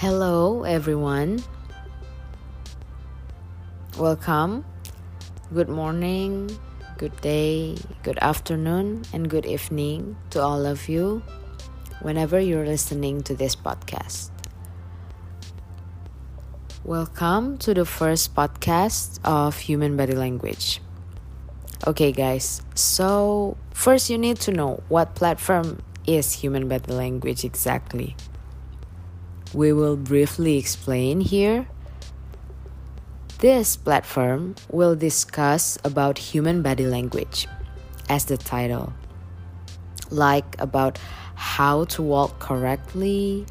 Hello, everyone. Welcome. Good morning, good day, good afternoon, and good evening to all of you whenever you're listening to this podcast. Welcome to the first podcast of Human Body Language. Okay, guys, so first you need to know what platform is Human Body Language exactly. We will briefly explain here. This platform will discuss about human body language as the title, like about how to walk correctly,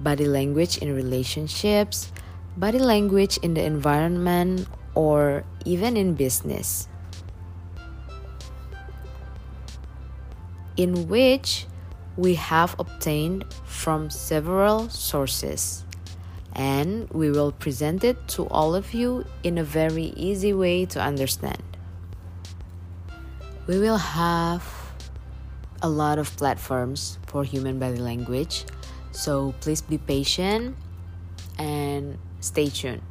body language in relationships, body language in the environment, or even in business. In which we have obtained from several sources and we will present it to all of you in a very easy way to understand. We will have a lot of platforms for human body language, so please be patient and stay tuned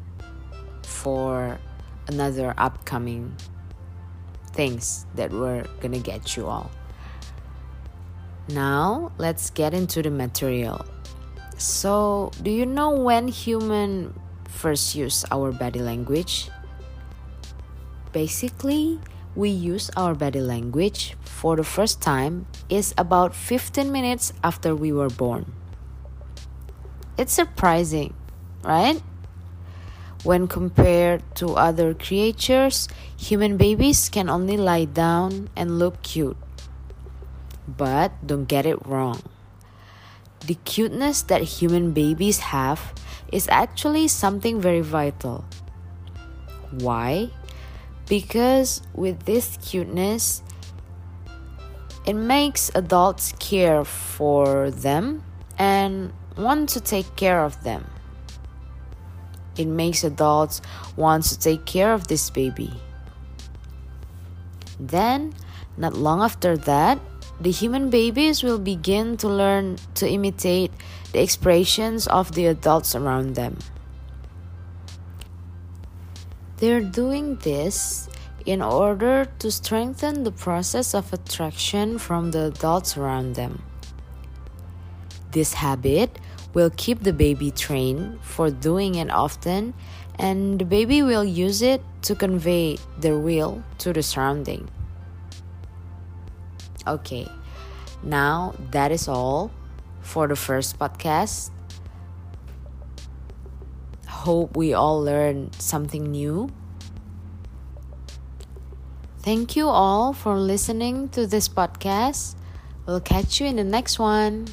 for another upcoming things that we're gonna get you all. Now, let's get into the material. So, do you know when human first use our body language? Basically, we use our body language for the first time is about 15 minutes after we were born. It's surprising, right? When compared to other creatures, human babies can only lie down and look cute. But don't get it wrong. The cuteness that human babies have is actually something very vital. Why? Because with this cuteness, it makes adults care for them and want to take care of them. It makes adults want to take care of this baby. Then, not long after that, the human babies will begin to learn to imitate the expressions of the adults around them. They're doing this in order to strengthen the process of attraction from the adults around them. This habit will keep the baby trained for doing it often, and the baby will use it to convey their will to the surrounding. Okay, now that is all for the first podcast. Hope we all learned something new. Thank you all for listening to this podcast. We'll catch you in the next one.